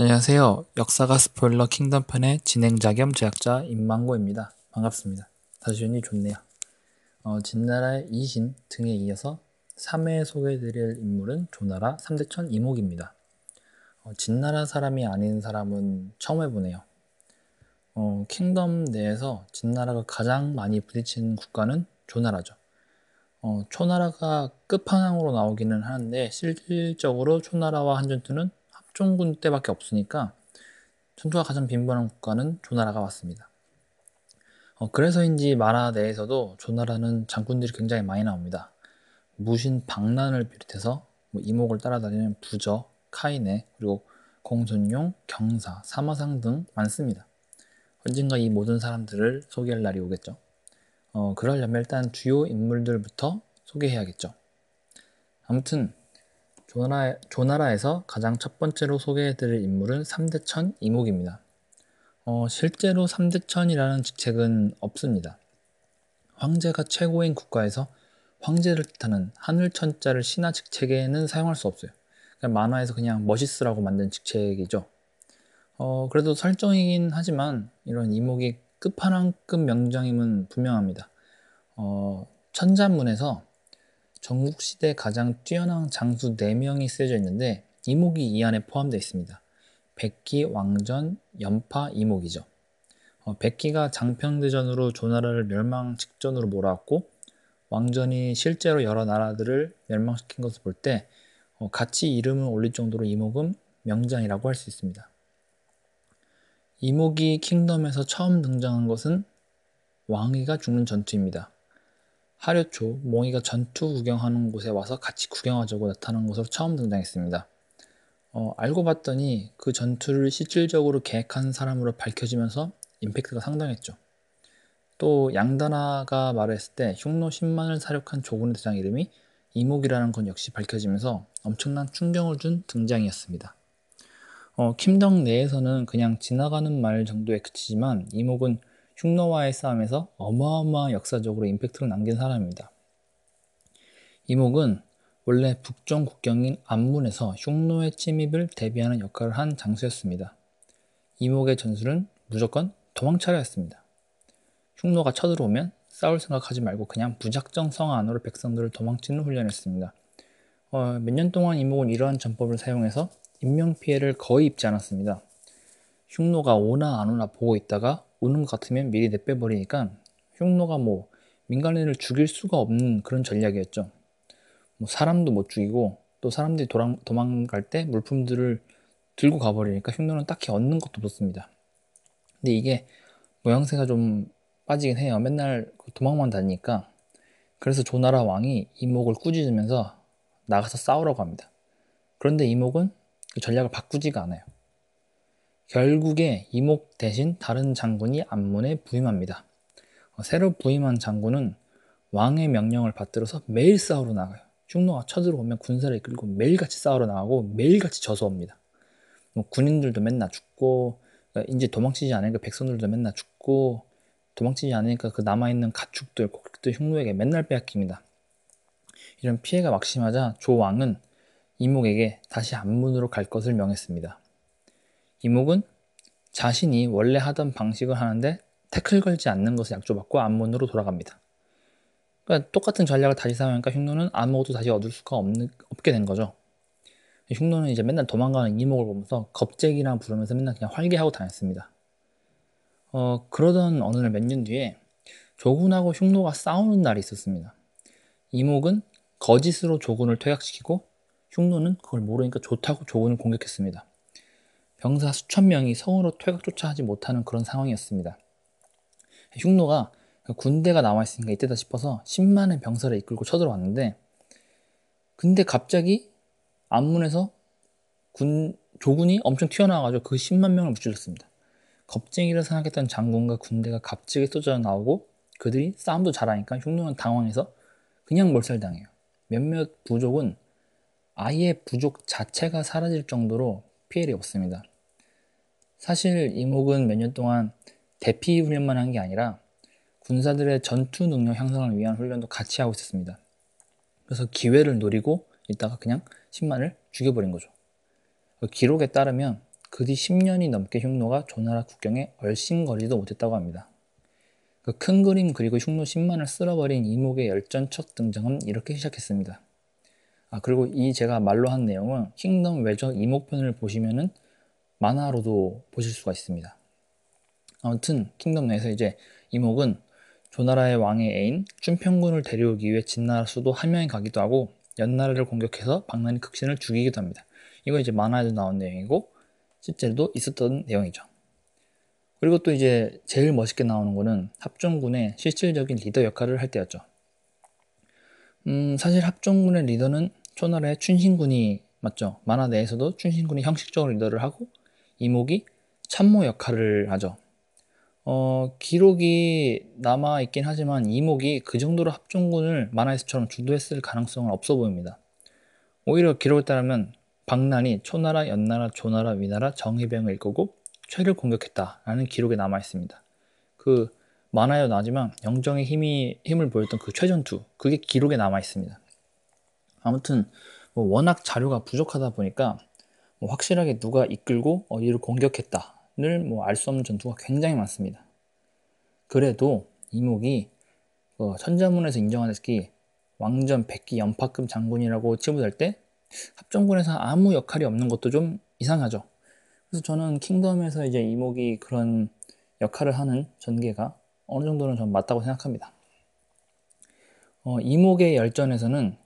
안녕하세요. 역사가 스포일러 킹덤 편의 진행자 겸 제작자 임망고입니다. 반갑습니다. 다시 뵈니 좋네요. 어, 진나라의 이신 등에 이어서 3회 소개해드릴 인물은 조나라 3대천 이목입니다. 어, 진나라 사람이 아닌 사람은 처음 해보네요. 어, 킹덤 내에서 진나라가 가장 많이 부딪히는 국가는 조나라죠. 어, 초나라가 끝판왕으로 나오기는 하는데 실질적으로 초나라와 한전투는 합종군 때밖에 없으니까 전투가 가장 빈번한 국가는 조나라가 맞습니다. 어, 그래서인지 마라 내에서도 조나라는 장군들이 굉장히 많이 나옵니다. 무신 방란을 비롯해서 뭐 이목을 따라다니는 부저, 카이네, 그리고 공손용, 경사, 사마상 등 많습니다. 언젠가 이 모든 사람들을 소개할 날이 오겠죠. 어, 그러려면 일단 주요 인물들부터 소개해야겠죠. 아무튼 조나라, 조나라에서 가장 첫 번째로 소개해드릴 인물은 3대천 이목입니다. 어, 실제로 3대천이라는 직책은 없습니다. 황제가 최고인 국가에서 황제를 뜻하는 하늘천자를 신하 직책에는 사용할 수 없어요. 그냥 만화에서 그냥 멋있으라고 만든 직책이죠. 어, 그래도 설정이긴 하지만 이런 이목이 끝판왕급 명장임은 분명합니다. 어, 천자문에서 전국시대 가장 뛰어난 장수 4명이 쓰여져 있는데 이목이 이 안에 포함되어 있습니다. 백기, 왕전, 연파, 이목이죠. 어, 백기가 장평대전으로 조나라를 멸망 직전으로 몰아왔고 왕전이 실제로 여러 나라들을 멸망시킨 것을 볼때 어, 같이 이름을 올릴 정도로 이목은 명장이라고 할 수 있습니다. 이목이 킹덤에서 처음 등장한 것은 왕이가 죽는 전투입니다. 하려초 몽이가 전투 구경하는 곳에 와서 같이 구경하자고 나타난 것으로 처음 등장했습니다. 어, 알고 봤더니 그 전투를 실질적으로 계획한 사람으로 밝혀지면서 임팩트가 상당했죠. 또 양다나가 말했을 때 흉노 10만을 사륙한 조군의 대장 이름이 이목이라는 건 역시 밝혀지면서 엄청난 충격을 준 등장이었습니다. 어, 킴덩 내에서는 그냥 지나가는 말 정도에 그치지만 이목은 흉노와의 싸움에서 어마어마한 역사적으로 임팩트를 남긴 사람입니다. 이목은 원래 북쪽 국경인 안문에서 흉노의 침입을 대비하는 역할을 한 장수였습니다. 이목의 전술은 무조건 도망차려였습니다. 흉노가 쳐들어오면 싸울 생각하지 말고 그냥 무작정 성 안으로 백성들을 도망치는 훈련이었습니다. 어, 몇 년 동안 이목은 이러한 전법을 사용해서 인명 피해를 거의 입지 않았습니다. 흉노가 오나 안 오나 보고 있다가 오는 것 같으면 미리 내빼버리니까 흉노가 뭐 민간인을 죽일 수가 없는 그런 전략이었죠. 뭐 사람도 못 죽이고 또 사람들이 도랑, 도망갈 때 물품들을 들고 가버리니까 흉노는 딱히 얻는 것도 없었습니다. 근데 이게 모양새가 좀 빠지긴 해요. 맨날 그 도망만 다니니까. 그래서 조나라 왕이 이목을 꾸짖으면서 나가서 싸우라고 합니다. 그런데 이목은 그 전략을 바꾸지가 않아요. 결국에 이목 대신 다른 장군이 안문에 부임합니다. 어, 새로 부임한 장군은 왕의 명령을 받들어서 매일 싸우러 나가요. 흉노가 쳐들어오면 군사를 이끌고 매일같이 싸우러 나가고 매일같이 져서 옵니다. 뭐 군인들도 맨날 죽고 그러니까 이제 도망치지 않으니까 백성들도 맨날 죽고 도망치지 않으니까 그 남아있는 가축들, 곡들 흉노에게 맨날 빼앗깁니다. 이런 피해가 막심하자 조왕은 이목에게 다시 안문으로 갈 것을 명했습니다. 이목은 자신이 원래 하던 방식을 하는데 태클 걸지 않는 것을 약조받고 안문으로 돌아갑니다. 그러니까 똑같은 전략을 다시 사용하니까 흉노는 아무것도 다시 얻을 수가 없는, 없게 된 거죠. 흉노는 이제 맨날 도망가는 이목을 보면서 겁쟁이랑 부르면서 맨날 그냥 활개하고 다녔습니다. 어, 그러던 어느 날 몇 년 뒤에 조군하고 흉노가 싸우는 날이 있었습니다. 이목은 거짓으로 조군을 퇴각시키고 흉노는 그걸 모르니까 좋다고 조군을 공격했습니다. 병사 수천 명이 성으로 퇴각조차 하지 못하는 그런 상황이었습니다. 흉노가 군대가 나와 있으니까 이때다 싶어서 10만의 병사를 이끌고 쳐들어왔는데 근데 갑자기 안문에서 군 조군이 엄청 튀어나와가지고 그 10만 명을 무찔렀습니다. 겁쟁이를 생각했던 장군과 군대가 갑자기 쏟아져 나오고 그들이 싸움도 잘하니까 흉노는 당황해서 그냥 몰살당해요. 몇몇 부족은 아예 부족 자체가 사라질 정도로 피해를 입었습니다. 사실 이목은 몇 년 동안 대피 훈련만 한 게 아니라 군사들의 전투 능력 향상을 위한 훈련도 같이 하고 있었습니다. 그래서 기회를 노리고 있다가 그냥 10만을 죽여버린 거죠. 그 기록에 따르면 그 뒤 10년이 넘게 흉노가 조나라 국경에 얼씬거리도 못했다고 합니다. 그 큰 그림 그리고 흉노 10만을 쓸어버린 이목의 열전 첫 등장은 이렇게 시작했습니다. 아 그리고 이 제가 말로 한 내용은 킹덤 외적 이목편을 보시면은 만화로도 보실 수가 있습니다. 아무튼 킹덤 내에서 이제 이목은 조나라의 왕의 애인 춘평군을 데려오기 위해 진나라 수도 함양에 가기도 하고 연나라를 공격해서 박난이 극신을 죽이기도 합니다. 이거 이제 만화에도 나온 내용이고 실제로도 있었던 내용이죠. 그리고 또 이제 제일 멋있게 나오는 거는 합종군의 실질적인 리더 역할을 할 때였죠. 음, 사실 합종군의 리더는 초나라의 춘신군이 맞죠. 만화 내에서도 춘신군이 형식적으로 리더를 하고 이목이 참모 역할을 하죠. 어, 기록이 남아 있긴 하지만 이목이 그 정도로 합종군을 만화에서처럼 주도했을 가능성은 없어 보입니다. 오히려 기록에 따르면 박난이 초나라, 연나라, 조나라, 위나라 정예병을 이끌고 최를 공격했다라는 기록이 남아 있습니다. 그 만화에 나지만 영정의 힘이 힘을 보였던 그 최전투 그게 기록에 남아 있습니다. 아무튼 뭐 워낙 자료가 부족하다 보니까 뭐 확실하게 누가 이끌고 어디를 공격했다를 뭐 알 수 없는 전투가 굉장히 많습니다. 그래도 이목이 어, 천자문에서 인정하다시피 왕전 백기 연파급 장군이라고 치부될 때 합정군에서 아무 역할이 없는 것도 좀 이상하죠. 그래서 저는 킹덤에서 이제 이목이 그런 역할을 하는 전개가 어느 정도는 좀 맞다고 생각합니다. 어, 이목의 열전에서는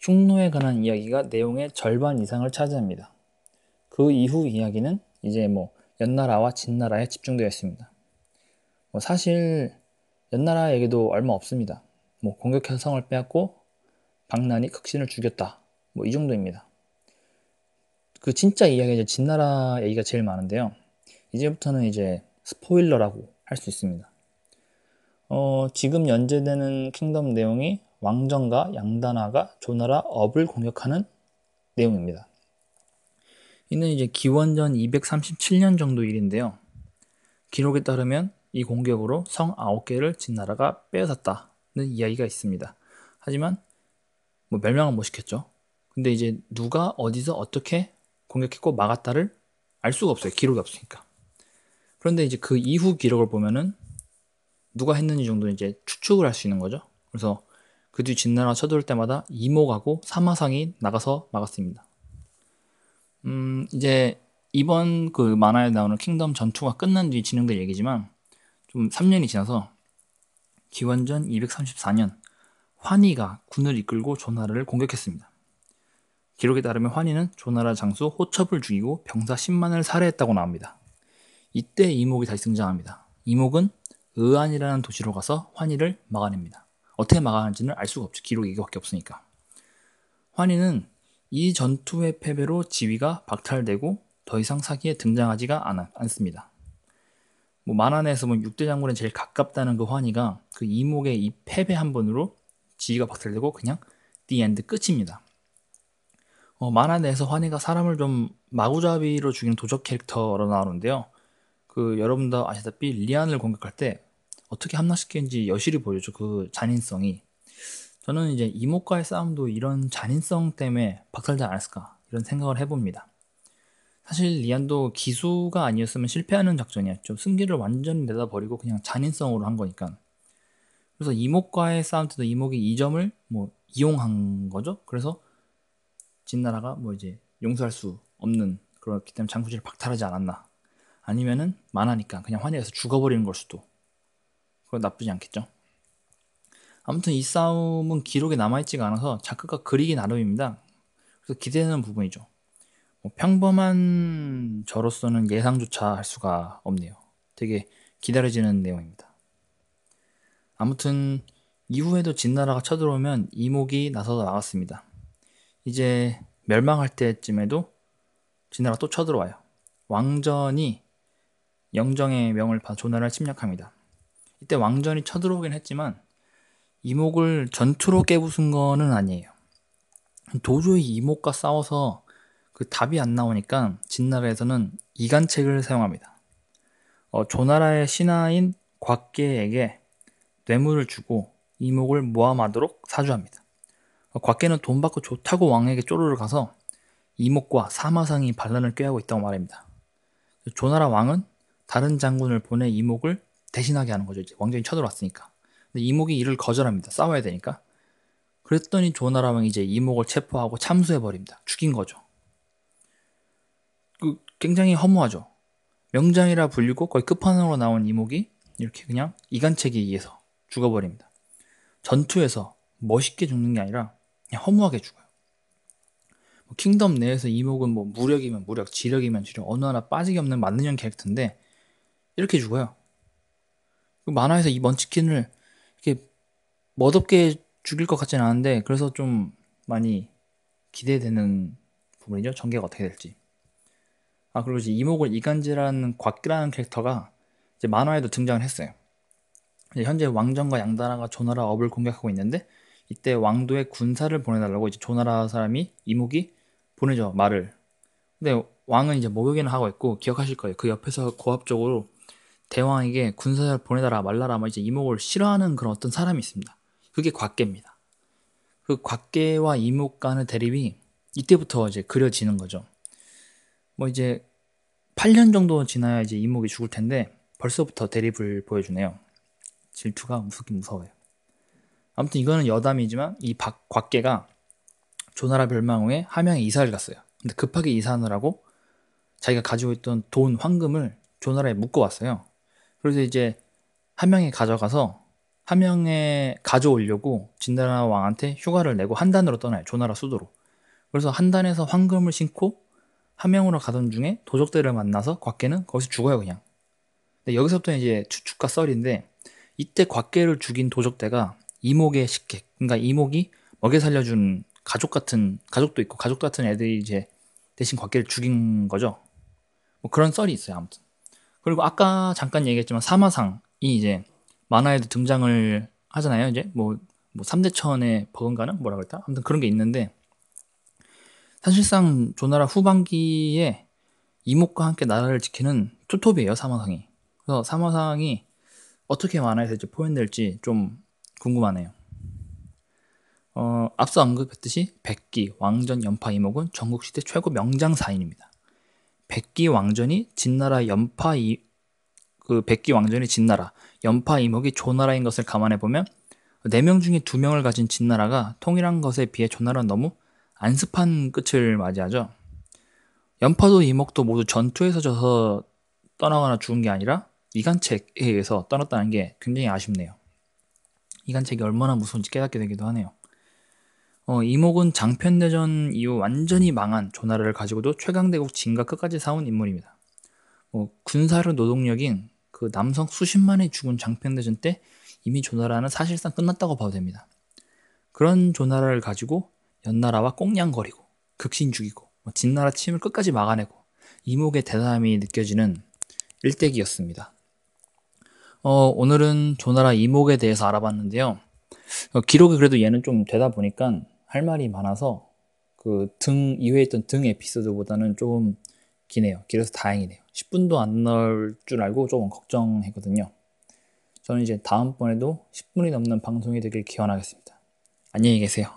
흉노에 관한 이야기가 내용의 절반 이상을 차지합니다. 그 이후 이야기는 이제 뭐 연나라와 진나라에 집중되어 있습니다. 뭐 사실 연나라 얘기도 얼마 없습니다. 뭐 공격해서 성을 빼앗고 박난이 극신을 죽였다. 뭐 이 정도입니다. 그 진짜 이야기가 이제 진나라 얘기가 제일 많은데요. 이제부터는 이제 스포일러라고 할 수 있습니다. 어, 지금 연재되는 킹덤 내용이 왕정과 양다나가 조나라 업을 공격하는 내용입니다. 이는 이제 기원전 237년 정도 일인데요. 기록에 따르면 이 공격으로 성 9개를 진나라가 빼앗았다는 이야기가 있습니다. 하지만 뭐 멸망은 못 시켰죠. 근데 이제 누가 어디서 어떻게 공격했고 막았다를 알 수가 없어요. 기록이 없으니까. 그런데 이제 그 이후 기록을 보면은 누가 했는지 정도 이제 추측을 할 수 있는 거죠. 그래서 그 뒤 진나라 쳐들어올 때마다 이목하고 사마상이 나가서 막았습니다. 음, 이제 이번 그 만화에 나오는 킹덤 전투가 끝난 뒤 진행될 얘기지만 좀 3년이 지나서 기원전 234년 환희가 군을 이끌고 조나라를 공격했습니다. 기록에 따르면 환희는 조나라 장수 호첩을 죽이고 병사 10만을 살해했다고 나옵니다. 이때 이목이 다시 등장합니다. 이목은 의안이라는 도시로 가서 환의를 막아냅니다. 어떻게 막아내는지는 알 수가 없죠. 기록이 이거밖에 없으니까. 환의는 이 전투의 패배로 지위가 박탈되고 더 이상 사기에 등장하지가 않, 않습니다. 뭐 만화 내에서 뭐 6대 장군에 제일 가깝다는 그 환의가 그 이목의 이 패배 한 번으로 지위가 박탈되고 그냥 the end 끝입니다. 어, 만화 내에서 환희가 사람을 좀 마구잡이로 죽이는 도적 캐릭터로 나오는데요. 그 여러분도 아시다시피 리안을 공격할 때 어떻게 함락시키는지 여실히 보여줘 그 잔인성이. 저는 이제 이목과의 싸움도 이런 잔인성 때문에 박살지 않았을까 이런 생각을 해봅니다. 사실 리안도 기수가 아니었으면 실패하는 작전이었죠. 승기를 완전히 내다버리고 그냥 잔인성으로 한 거니까. 그래서 이목과의 싸움 때도 이목이 이 점을 뭐 이용한 거죠. 그래서 진나라가 뭐 이제 용서할 수 없는 그렇기 때문에 장수지를 박탈하지 않았나 아니면은 만하니까 그냥 환희해서 죽어버리는 걸 수도 그건 나쁘지 않겠죠. 아무튼 이 싸움은 기록에 남아있지가 않아서 작가가 그리기 나름입니다. 그래서 기대되는 부분이죠. 뭐 평범한 저로서는 예상조차 할 수가 없네요. 되게 기다려지는 내용입니다. 아무튼 이후에도 진나라가 쳐들어오면 이목이 나서서 나갔습니다. 이제 멸망할 때쯤에도 진나라가 또 쳐들어와요. 왕전이 영정의 명을 받아 조나라를 침략합니다. 이때 왕전이 쳐들어오긴 했지만 이목을 전투로 깨부순 거는 아니에요. 도저히 이목과 싸워서 그 답이 안 나오니까 진나라에서는 이간책을 사용합니다. 어, 조나라의 신하인 곽계에게 뇌물을 주고 이목을 모함하도록 사주합니다. 곽계는 돈 받고 좋다고 왕에게 쪼르르 가서 이목과 사마상이 반란을 꾀하고 있다고 말합니다. 조나라 왕은 다른 장군을 보내 이목을 대신하게 하는 거죠. 이제 왕정이 쳐들어왔으니까. 근데 이목이 이를 거절합니다. 싸워야 되니까. 그랬더니 조나라 왕이 이제 이목을 체포하고 참수해 버립니다. 죽인 거죠. 그 굉장히 허무하죠. 명장이라 불리고 거의 끝판왕으로 나온 이목이 이렇게 그냥 이간책에 의해서 죽어버립니다. 전투에서 멋있게 죽는 게 아니라 그냥 허무하게 죽어요. 뭐 킹덤 내에서 이목은 뭐 무력이면 무력, 지력이면 지력, 어느 하나 빠지기 없는 만능형 캐릭터인데 이렇게 죽어요. 그 만화에서 이 먼치킨을 이렇게 멋없게 죽일 것 같지는 않은데 그래서 좀 많이 기대되는 부분이죠. 전개가 어떻게 될지. 아 그리고 이제 이목을 이간지라는 곽기라는 캐릭터가 이제 만화에도 등장을 했어요. 현재 왕정과 양다라가 조나라 업을 공격하고 있는데 이때 왕도에 군사를 보내달라고 이제 조나라 사람이 이목이 보내죠 말을. 근데 왕은 이제 목욕이나 하고 있고 기억하실 거예요. 그 옆에서 고압적으로 대왕에게 군사를 보내달라 말라라 뭐 이제 이목을 싫어하는 그런 어떤 사람이 있습니다. 그게 곽계입니다. 그 곽계와 이목 간의 대립이 이때부터 이제 그려지는 거죠. 뭐 이제 8년 정도 지나야 이제 이목이 죽을 텐데 벌써부터 대립을 보여주네요. 질투가 무섭긴 무서워요. 아무튼 이거는 여담이지만 이 박, 곽계가 조나라 멸망 후에 함양에 이사를 갔어요. 근데 급하게 이사하느라고 자기가 가지고 있던 돈, 황금을 조나라에 묶어왔어요. 그래서 이제 함양에 가져가서 함양에 가져오려고 진나라 왕한테 휴가를 내고 한 단으로 떠나요. 조나라 수도로. 그래서 한 단에서 황금을 신고 함양으로 가던 중에 도적들을 만나서 곽계는 거기서 죽어요 그냥. 근데 여기서부터 이제 추측과 썰인데 이때 곽계를 죽인 도적대가 이목의 식객, 그러니까 이목이 먹여 살려준 가족 같은 가족도 있고 가족 같은 애들이 이제 대신 곽계를 죽인 거죠. 뭐 그런 썰이 있어요 아무튼. 그리고 아까 잠깐 얘기했지만 사마상이 이제 만화에도 등장을 하잖아요. 이제 뭐, 뭐 3대천의 버금가는 뭐라 그랬다? 아무튼 그런 게 있는데 사실상 조나라 후반기에 이목과 함께 나라를 지키는 투톱이에요, 사마상이. 그래서 사마상이 어떻게 만화에서 이제 표현될지 좀 궁금하네요. 어, 앞서 언급했듯이 백기, 왕전, 연파, 이목은 전국시대 최고 명장사인입니다. 백기 왕전이 진나라 연파 이, 그 백기 왕전이 진나라, 연파 이목이 조나라인 것을 감안해 보면 4명 중에 2명을 가진 진나라가 통일한 것에 비해 조나라는 너무 안습한 끝을 맞이하죠. 연파도 이목도 모두 전투에서 져서 떠나거나 죽은 게 아니라 이간책에 의해서 떠났다는 게 굉장히 아쉽네요. 이간책이 얼마나 무서운지 깨닫게 되기도 하네요. 어, 이목은 장편대전 이후 완전히 망한 조나라를 가지고도 최강대국 진과 끝까지 싸운 인물입니다. 어, 군사력 노동력인 그 남성 수십만이 죽은 장편대전 때 이미 조나라는 사실상 끝났다고 봐도 됩니다. 그런 조나라를 가지고 연나라와 꽁냥거리고 극신 죽이고 뭐 진나라 침을 끝까지 막아내고 이목의 대담이 느껴지는 일대기였습니다. 어, 오늘은 조나라 이목에 대해서 알아봤는데요. 어, 기록이 그래도 얘는 좀 되다 보니까 할 말이 많아서 그 등 이후에 있던 등 에피소드보다는 좀 기네요. 길어서 다행이네요. 10분도 안 넣을 줄 알고 조금 걱정했거든요. 저는 이제 다음번에도 10분이 넘는 방송이 되길 기원하겠습니다. 안녕히 계세요.